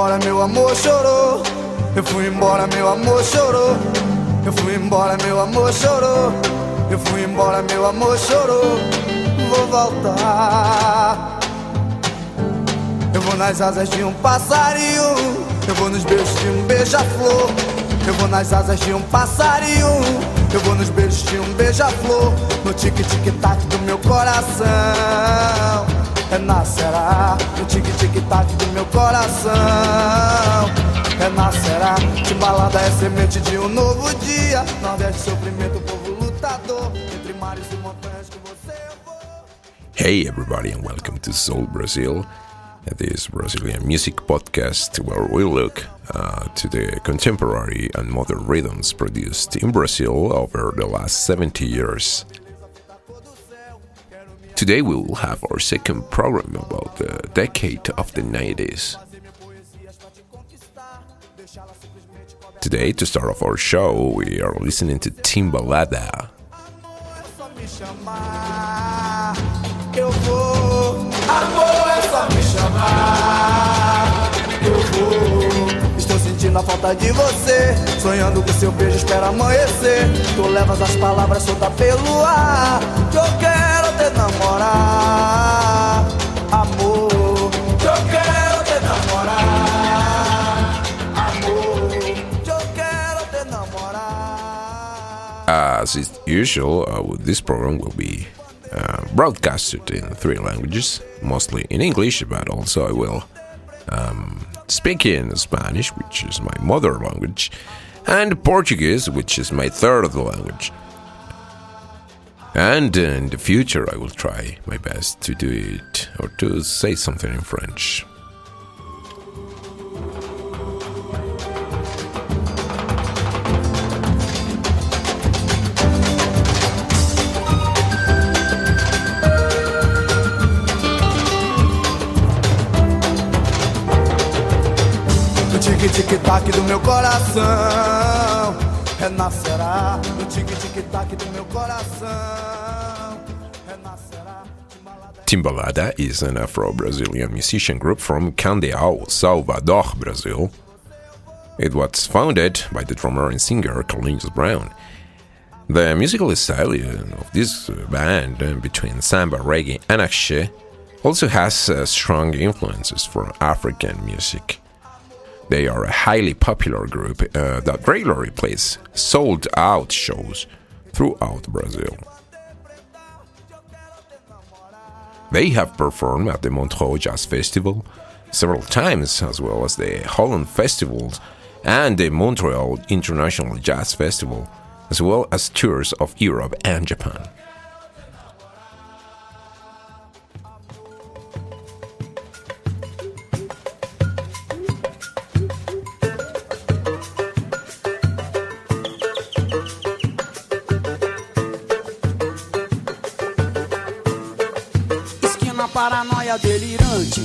embora, meu amor chorou. Eu fui embora, meu amor chorou. Eu fui embora, meu amor chorou. Eu fui embora, meu amor chorou. Vou voltar. Eu vou nas asas de um passarinho. Eu vou nos beijos de um beija-flor. Eu vou nas asas de um passarinho. Eu vou nos beijos de um beija-flor. No tic-tic-tac do meu coração. Renascerá no tic-tic-tac do meu coração. Renascerá, balada é semente de um novo dia. Nordeste, sofrimento, povo lutador. Entre mares e montanhas que você eu vou. Hey, everybody, and welcome to Soul Brazil, this Brazilian music podcast where we look uh, to the contemporary and modern rhythms produced in Brazil over the last 70 years. Today we will have our second program about the decade of the 90s. Today, to start off our show, we are listening to Timbalada. Falta de você, sonhando que seu beijo espera amanhecer. Tu levas as palavras pelo ar, que eu quero As is usual, uh, this program will be uh, broadcasted in three languages, mostly in English, but also I will um, speak in Spanish, which is my mother language, and Portuguese, which is my third language. And in the future, I will try my best to do it or to say something in French. No tic-tic-tac do meu coração Renascerá Timbalada is an Afro Brazilian musician group from Candeal, Salvador, Brazil. It was founded by the drummer and singer Carlinhos Brown. The musical style of this band, uh, between samba, reggae, and axé, also has uh, strong influences from African music. They are a highly popular group uh, that regularly plays sold out shows throughout Brazil. They have performed at the Montreux Jazz Festival several times, as well as the Holland Festivals and the Montreal International Jazz Festival, as well as tours of Europe and Japan.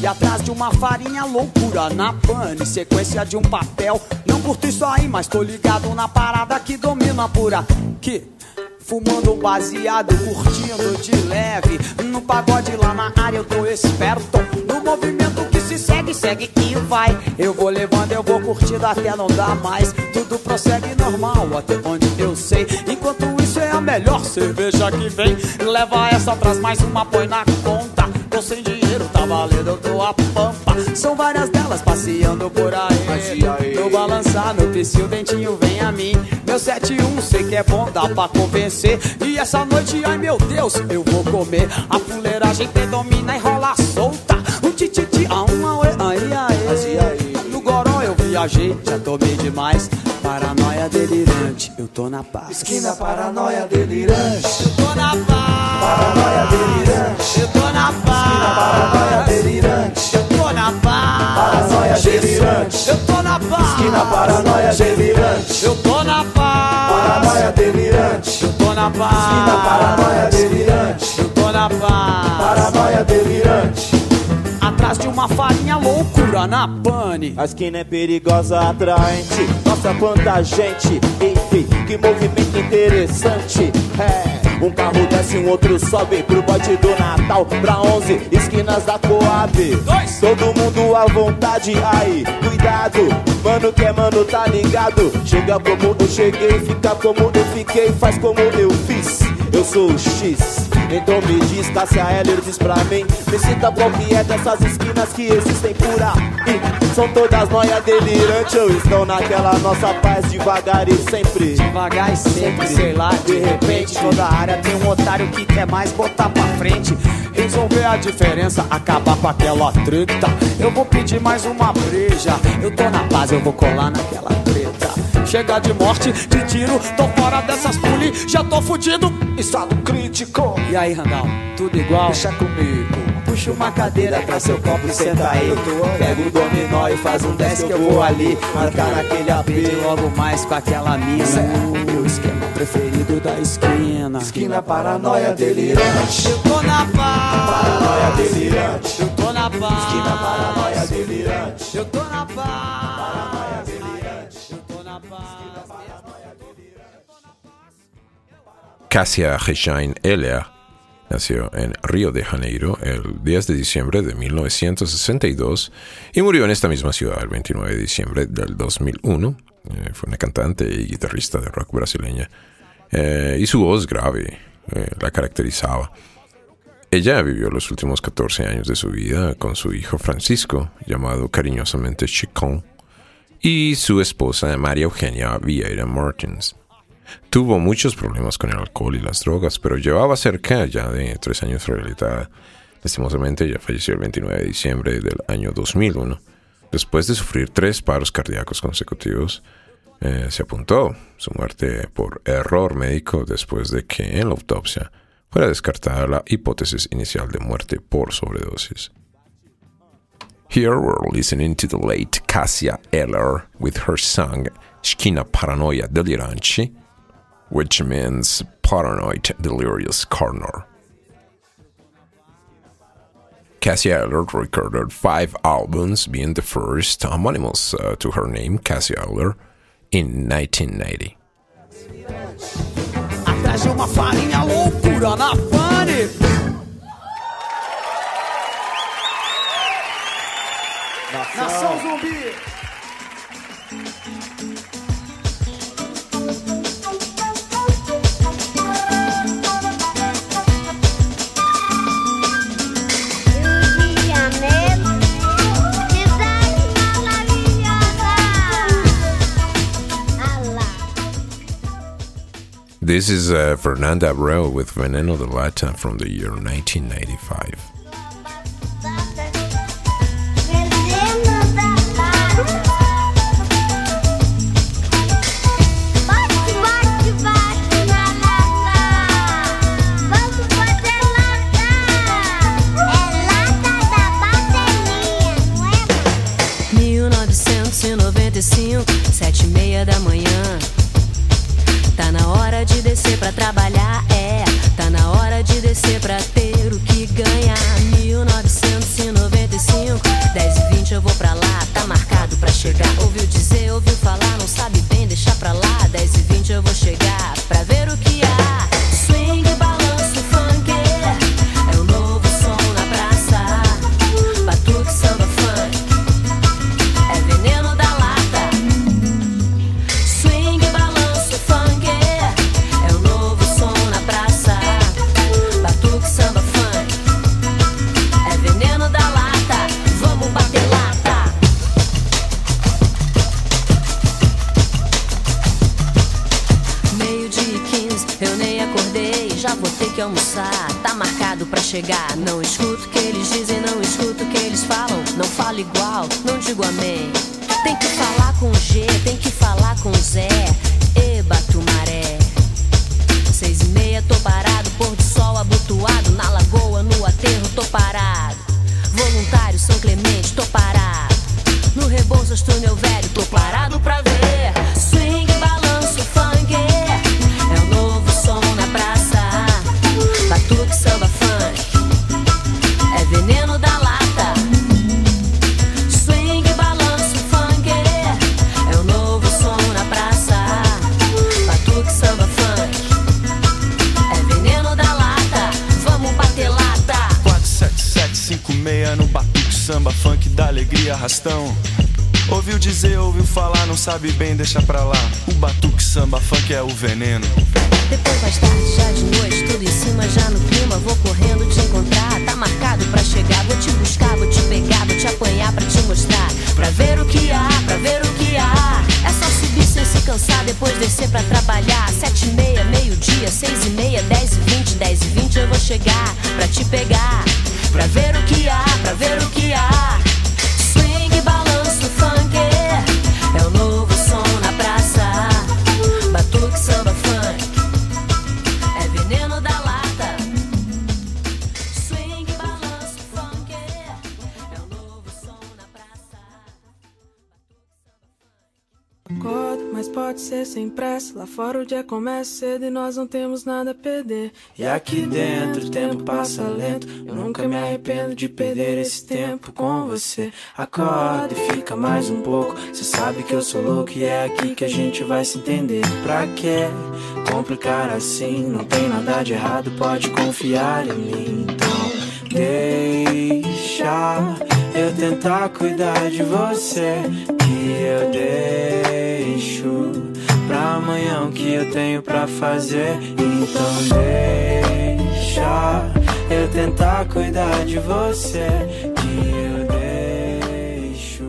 Atrás de uma farinha loucura na pane, sequência de um papel. Não curto isso aí, mas tô ligado na parada que domina por aqui. Fumando um baseado, curtindo de leve. No pagode lá na área eu tô esperto. No movimento que se segue, segue e vai. Eu vou levando, eu vou curtindo até não dar mais. Tudo prossegue normal, até onde eu sei. Enquanto isso é a melhor cerveja que vem. Leva essa, traz mais uma, põe na conta. Valendo, eu tô a pampa. São várias delas passeando por aí. Tô balançar, meu psiu, dentinho vem a mim. Meu 71, sei que é bom, dá pra convencer. E essa noite, ai meu Deus, eu vou comer. A fuleiragem predomina e rola solta. O tititi, a um, auê, aí, aí. No goró eu viajei, já tomei demais. Paranoia delirante, eu tô na paz. Esquina paranoia delirante Eu tô na paz. Paranoia delirante Eu tô na Paranoia paz. delirante Eu tô na paz. Paranoia delirante Eu tô na paz. Esquina paranoia delirante Eu tô na paz. Paranoia delirante Eu tô na paz. Esquina paranoia delirante Eu tô na paz. Paranoia delirante uma farinha loucura na pane. A esquina é perigosa, atraente. Nossa, quanta gente. Enfim, que movimento interessante. É. Um carro desce, um outro sobe pro bote do Natal. Pra 11 esquinas da Coab. Todo mundo à vontade aí, cuidado. Mano que é mano, tá ligado? Chega como eu cheguei, fica como eu fiquei, faz como eu fiz. Eu sou o X. Então me diz, Cássia Heller diz pra mim. Me cita qual que é dessas esquinas que existem por aí. São todas noias delirantes ou estão naquela nossa paz devagar e sempre. Devagar e sempre, sei lá, de repente Toda área tem um otário que quer mais botar pra frente. Resolver a diferença, acabar com aquela treta. Eu vou pedir mais uma breja Eu tô na paz, eu vou colar naquela treta Chega de morte, de tiro, tô fora dessas puli, já tô fudido. Estado crítico. E aí, Randall, tudo igual? Deixa comigo. Puxa uma cadeira, traz seu copo e senta aí. Pega o dominó e faz um 10 que eu vou ali. Marcar naquele apê logo mais com aquela mina. É meu esquema preferido da esquina. Esquina paranoia delirante. Eu tô na paz. Paranoia delirante. Eu tô na paz. Esquina paranoia delirante. Eu tô na paz. Cassia Regine Heller nació en Río de Janeiro el 10 de diciembre de 1962 y murió en esta misma ciudad el 29 de diciembre del 2001. Eh, fue una cantante y guitarrista de rock brasileña eh, y su voz grave eh, la caracterizaba. Ella vivió los últimos 14 años de su vida con su hijo Francisco, llamado cariñosamente Chicón, y su esposa María Eugenia Vieira Martins. Tuvo muchos problemas con el alcohol y las drogas, pero llevaba cerca ya de tres años rehabilitada. Lastimosamente, ya falleció el 29 de diciembre del año 2001. Después de sufrir tres paros cardíacos consecutivos, eh, se apuntó su muerte por error médico después de que en la autopsia fuera descartada la hipótesis inicial de muerte por sobredosis. Here we're listening to the late Cassia Eller with her song Schina Paranoia Deliranci which means paranoid delirious corner. Cassie Eller recorded five albums, being the first homonymous uh, to her name, Cassie Eller, in 1990. Atrás de uma farinha loucura na pane. Nação Zumbi. This is uh, Fernanda Abreu with Veneno de Lata from the year 1995. Pra ter sabe bem, deixa pra lá. O batuque samba funk é o veneno. Depois mais tarde, já de noite, tudo em cima, já no clima. Vou correndo te encontrar, tá marcado pra chegar. Vou te buscar, vou te pegar, vou te apanhar pra te mostrar. Pra ver o que há, pra ver o que há. É só subir sem se cansar, depois descer pra trabalhar. Sete e meia, meio-dia, seis e meia, dez e vinte, dez e vinte eu vou chegar pra te pegar. Pressa. Lá fora o dia começa cedo e nós não temos nada a perder. E aqui dentro o tempo passa lento. Eu nunca me arrependo de perder esse tempo com você. Acorda e fica mais um pouco. Cê sabe que eu sou louco e é aqui que a gente vai se entender. Pra que complicar assim? Não tem nada de errado, pode confiar em mim. Então, deixa eu tentar cuidar de você. Que eu deixo pra amanhã o que eu tenho pra fazer. Então deixa eu tentar cuidar de você. Que eu deixo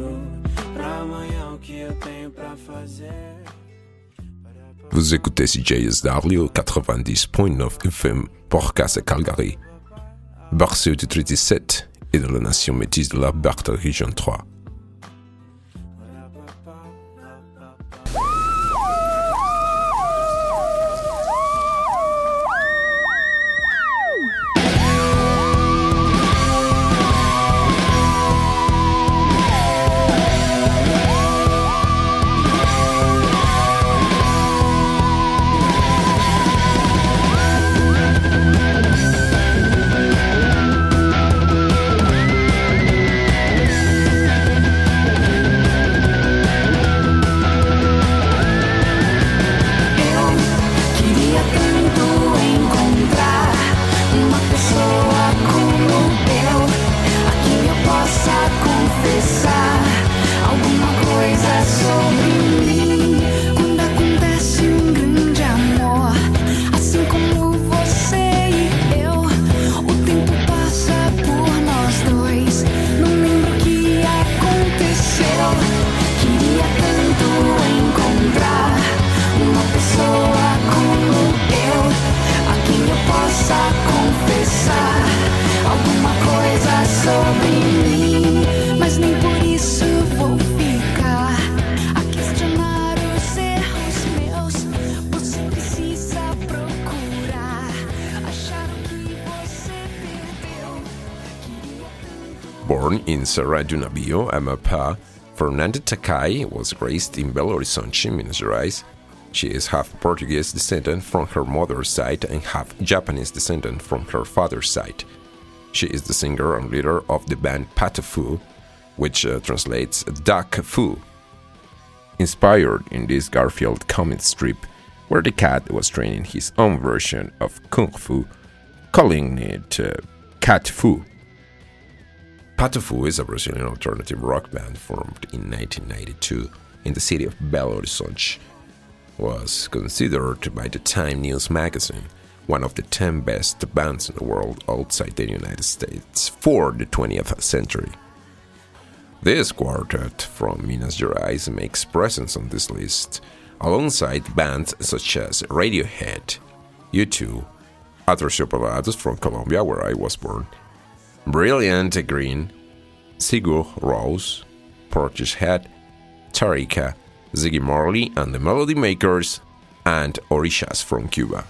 pra amanhã o que eu tenho pra fazer. Vous écoutez CJSW 90.9 FM Porcas à Calgary. Bercé du 37 et de la nation métisse de l'Alberta Région 3. Born in Serra do Navio, Amapá, Fernanda Takai was raised in Belo Horizonte, Minas Gerais. She is half Portuguese descendant from her mother's side and half Japanese descendant from her father's side. She is the singer and leader of the band Patafu, which uh, translates Duck Fu. Inspired in this Garfield comic strip, where the cat was training his own version of Kung Fu, calling it uh, Cat Fu. Patafu is a Brazilian alternative rock band formed in 1992 in the city of Belo Horizonte. Was considered by the Time News magazine one of the 10 best bands in the world outside the United States for the 20th century. This quartet from Minas Gerais makes presence on this list alongside bands such as Radiohead, U2, Aterciopelados from Colombia, where I was born, Brilliant Green, Sigur Rós, Portishead, Tarika, Ziggy Marley and the Melody Makers, and Orishas from Cuba.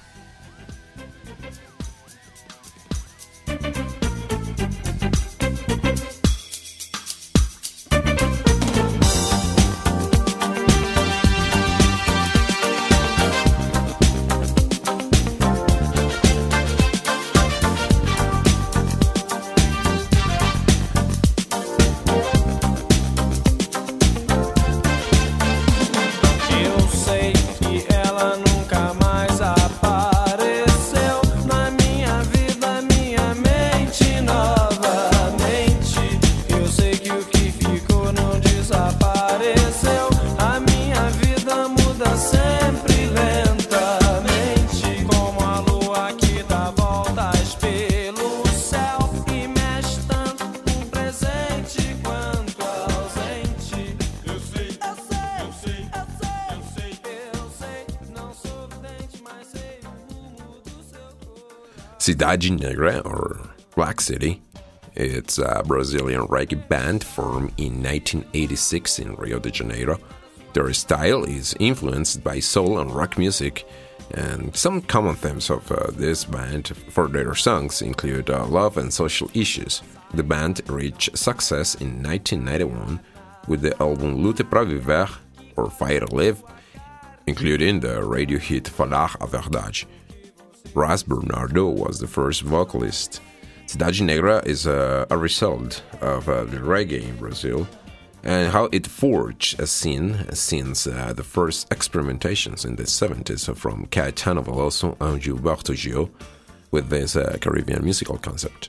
Cidade Negra, or Black City, it's a Brazilian reggae band formed in 1986 in Rio de Janeiro. Their style is influenced by soul and rock music, and some common themes of uh, this band for their songs include uh, love and social issues. The band reached success in 1991 with the album Lutte pra Viver, or Fire Live, including the radio hit Falar a Verdade. Ras Bernardo was the first vocalist. Cidade Negra is a, a result of uh, the reggae in Brazil and how it forged a scene since uh, the first experimentations in the 70s from Caetano Veloso and Gilberto Gil with this uh, Caribbean musical concept.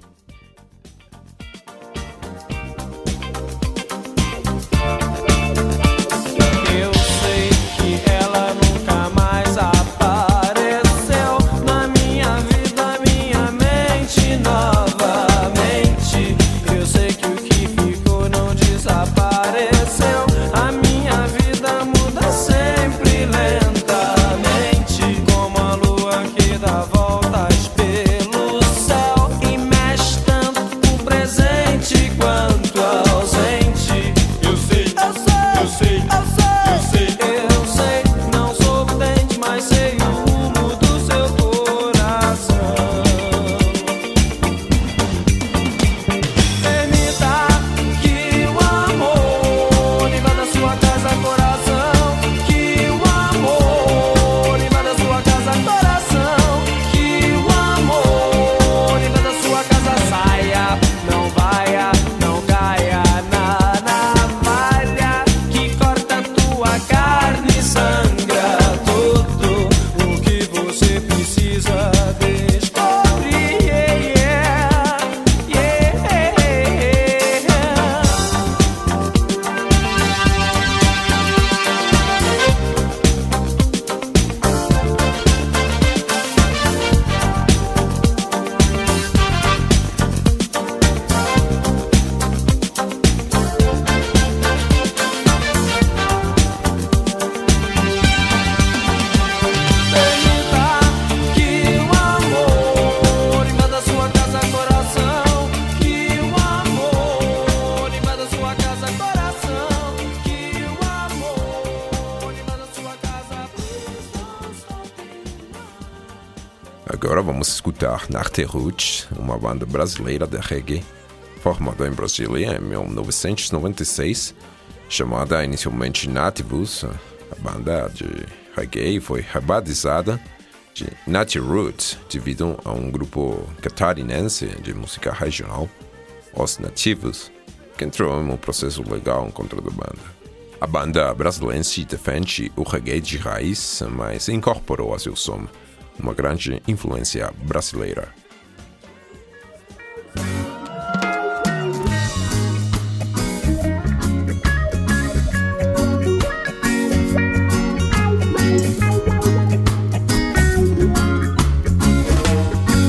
Escutar Narte Roots, uma banda brasileira de reggae formada em Brasília em 1996, chamada inicialmente Nativus. A banda de reggae foi rebatizada de Nati Roots devido a um grupo catarinense de música regional, Os Nativos, que entrou em um processo legal contra a banda. A banda brasileira defende o reggae de raiz, mas incorporou a seu som uma grande influência brasileira.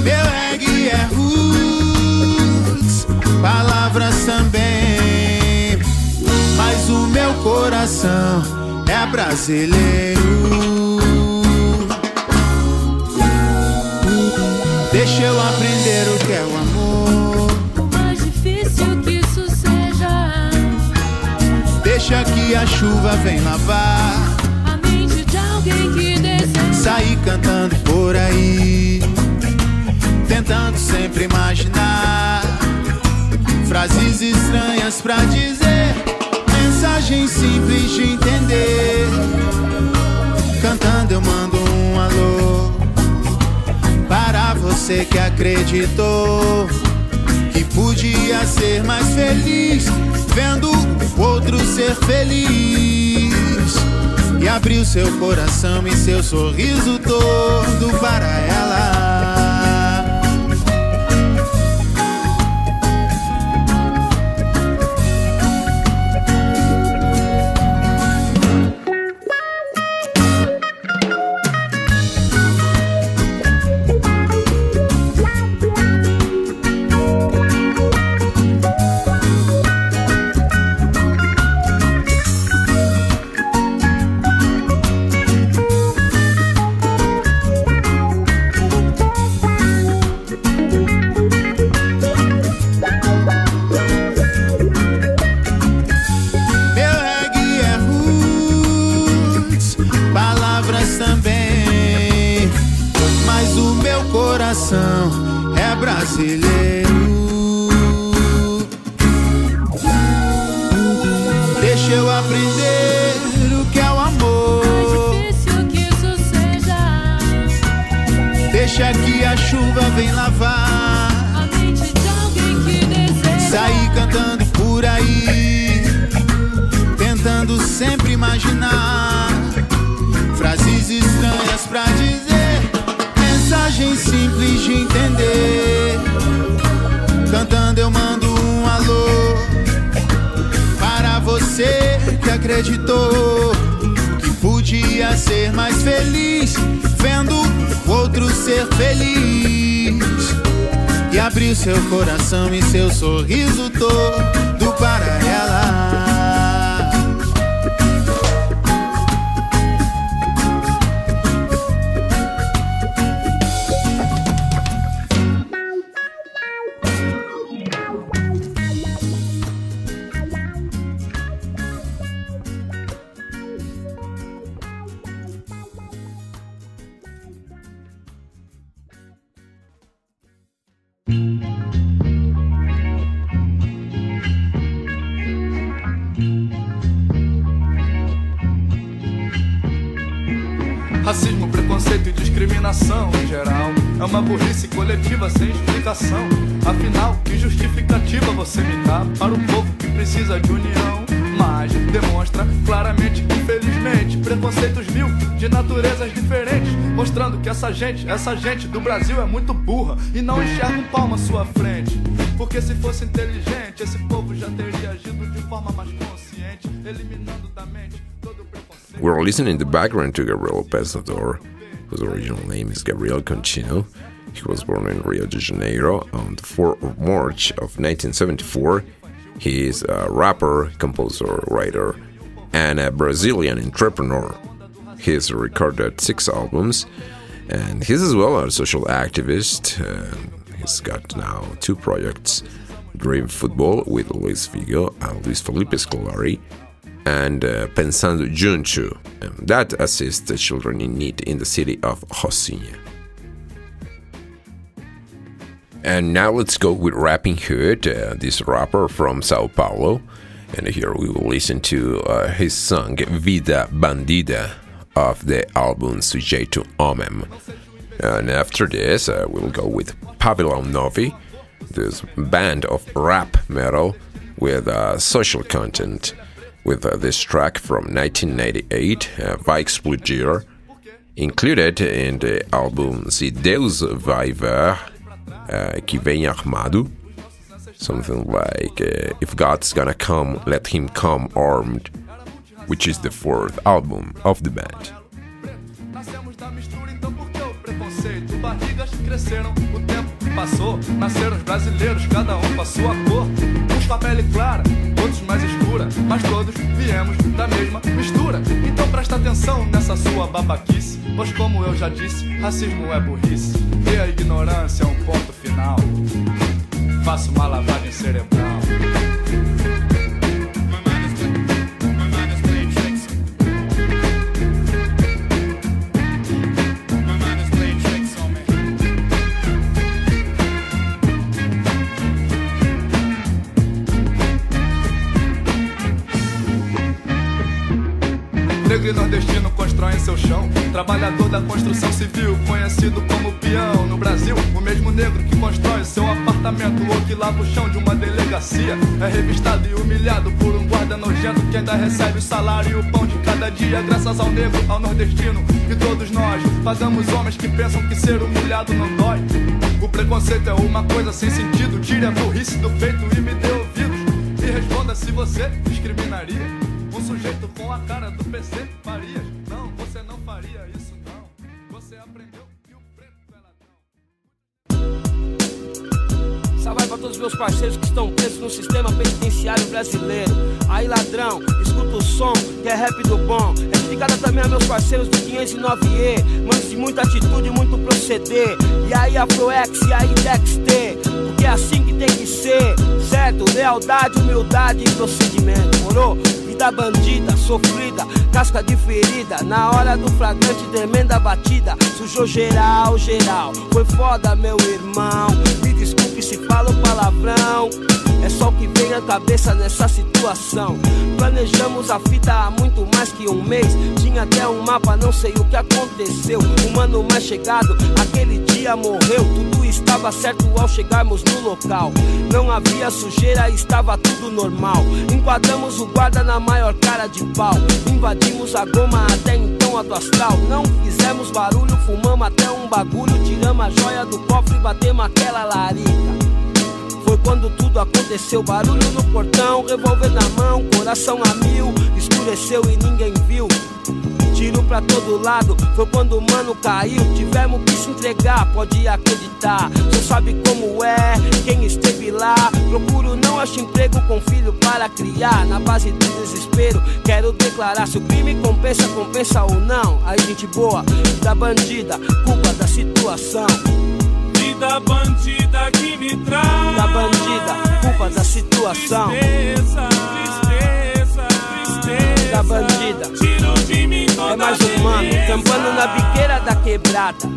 Meu acreditou que podia ser mais feliz vendo o outro ser feliz e abriu seu coração e seu sorriso todo para ela. Seu coração e seu sorriso todo para discriminação em geral. É uma burrice coletiva sem explicação. Afinal, que justificativa você me dá Para o povo que precisa de união? Mas demonstra claramente que infelizmente Preconceitos mil de naturezas diferentes Mostrando que essa gente, essa gente do Brasil é muito burra E não enxerga um palmo à sua frente. Porque se fosse inteligente Esse povo já teria agido de forma mais consciente Eliminando da mente todo o preconceito. We're listening in the background to Gabriel Pensador, whose original name is Gabriel Contino. He was born in Rio de Janeiro on the 4th of March of 1974. He is a rapper, composer, writer, and a Brazilian entrepreneur. He's recorded six albums, and he's as well a social activist. and he's got now two projects Dream Football with Luis Figo and Luis Felipe Scolari, and uh, Pensando Junto, um, that assists the children in need in the city of Rocinha. And now let's go with Rapping Hood, uh, this rapper from Sao Paulo. And here we will listen to uh, his song Vida Bandida of the album Sujeito Homem. And after this, uh, we'll go with Pavilão Novi, this band of rap metal with uh, social content, with uh, this track from 1998, uh, Vai Explodir, included in the album Se Deus Vai Ver, uh, Que Vem Armado, something like uh, If God's Gonna Come, Let Him Come Armed, which is the fourth album of the band. Barrigas cresceram, o tempo passou. Nasceram os brasileiros, cada um a cor. Com a pele clara, outros mais escura. Mas todos viemos da mesma mistura. Então presta atenção nessa sua babaquice. Pois, como eu já disse, racismo é burrice. E a ignorância é um ponto final. Faço uma lavagem cerebral. Negro e nordestino constroem seu chão. Trabalhador da construção civil, conhecido como peão. No Brasil, o mesmo negro que constrói seu apartamento ou que lava o chão de uma delegacia é revistado e humilhado por um guarda nojento que ainda recebe o salário e o pão de cada dia. Graças ao negro, ao nordestino e todos nós pagamos homens que pensam que ser humilhado não dói. O preconceito é uma coisa sem sentido. Tire a burrice do peito e me dê ouvidos. E responda se você discriminaria. Sujeito com a cara do PC Farias. Não, você não faria isso, não. Você aprendeu que o preto é ladrão. Salve pra todos os meus parceiros que estão presos no sistema penitenciário brasileiro. Aí, ladrão, escuta o som, que é rap do bom. É dedicada também a meus parceiros do 509E. Manos de muita atitude e muito proceder. E aí, Afroex, e aí, Dexter. Porque é assim que tem que ser, certo? Lealdade, humildade e procedimento, morou? Vida bandida, sofrida, casca de ferida. Na hora do flagrante, tremenda batida. Sujou geral, geral. Foi foda, meu irmão. Me desculpe se fala o palavrão. É só o que vem à cabeça nessa situação. Planejamos a fita há muito mais que um mês. Tinha até um mapa, não sei o que aconteceu. O mano mais chegado, aquele dia morreu. Tudo estava certo ao chegarmos no local. Não havia sujeira, estava tudo normal. Enquadramos o guarda na maior cara de pau. Invadimos a goma até então a do astral. Não fizemos barulho, fumamos até um bagulho. Tiramos a joia do cofre e batemos aquela larica. Foi quando tudo aconteceu, barulho no portão, revólver na mão, coração a mil, escureceu e ninguém viu. Tiro pra todo lado, foi quando o mano caiu. Tivemos que se entregar, pode acreditar. Cê sabe como é, quem esteve lá. Procuro, não acho emprego com filho para criar. Na base do desespero, quero declarar se o crime compensa, compensa ou não. Aí, gente boa, da bandida, culpa da situação. Vida bandida que me traz. Da bandida, culpa da situação. Tristeza, tristeza, tristeza. Da bandida. Tiro de mim toda É mais um mano, beleza. tampando na biqueira da quebrada.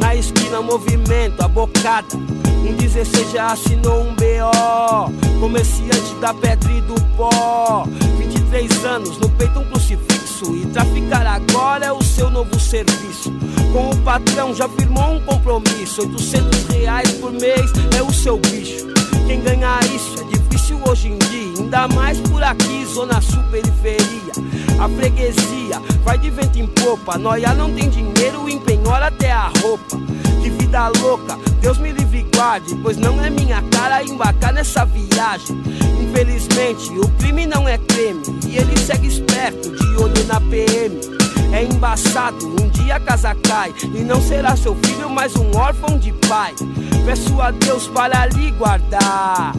Na esquina, movimento, a bocada. Um 16 já assinou um BO. Comerciante da pedra e do pó. 23 anos, no peito um crucifixo. E traficar agora é o seu novo serviço. Com o patrão já firmou um compromisso. 800 reais por mês é o seu bicho. Quem ganha isso é difícil hoje em dia. Ainda mais por aqui, zona sul, periferia. A freguesia vai de vento em popa. Noia não tem dinheiro, empenhora até a roupa. Que vida louca, Deus me livre e guarde. Pois não é minha cara embarcar nessa viagem. Infelizmente, o crime não é creme. E ele segue esperto, de olho na PM. É embaçado, um dia a casa cai E não será seu filho, mas um órfão de pai Peço a Deus para lhe guardar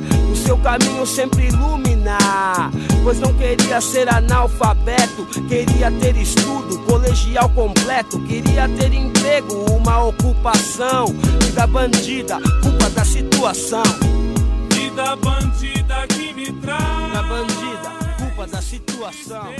seu caminho sempre iluminar. Pois não queria ser analfabeto Queria ter estudo, colegial completo Queria ter emprego, uma ocupação. Vida bandida, culpa da situação. Vida bandida que me traz. Da bandida, culpa da situação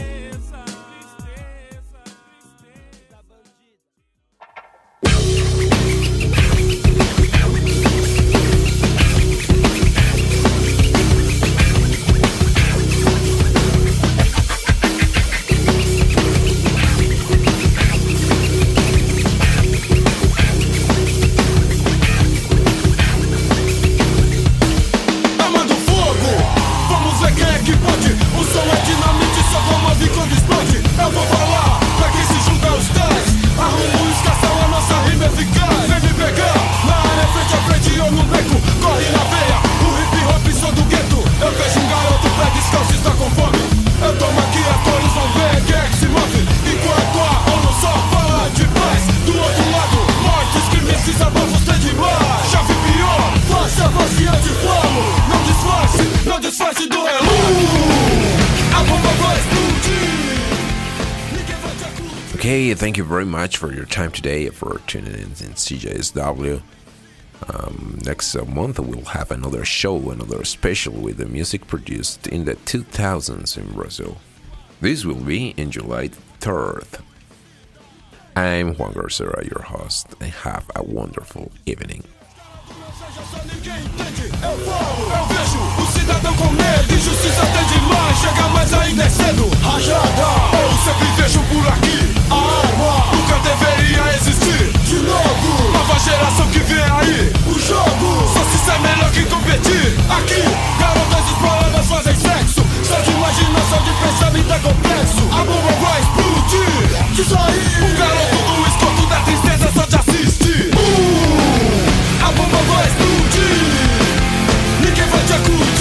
very much for your time today for tuning in in CJSW. Um, next uh, month we'll have another show, another special with the music produced in the 2000s in Brazil. This will be in July 3rd. I'm Juan Garcera, your host, and have a wonderful evening. Só ninguém entende, eu vou, vejo o cidadão com medo. Injustiça tem demais, chega mais ainda é cedo. Rajada, eu sempre vejo por aqui. A água nunca deveria existir. De novo, nova geração que vem aí. O jogo, só se ser melhor que competir. Aqui, garotas e problemas fazem sexo. Só de imaginação de pensamento é complexo. A bomba vai explodir. Isso aí, o garoto do escondo da tristeza só te assiste. bomba va exploser Les cavaliers à coups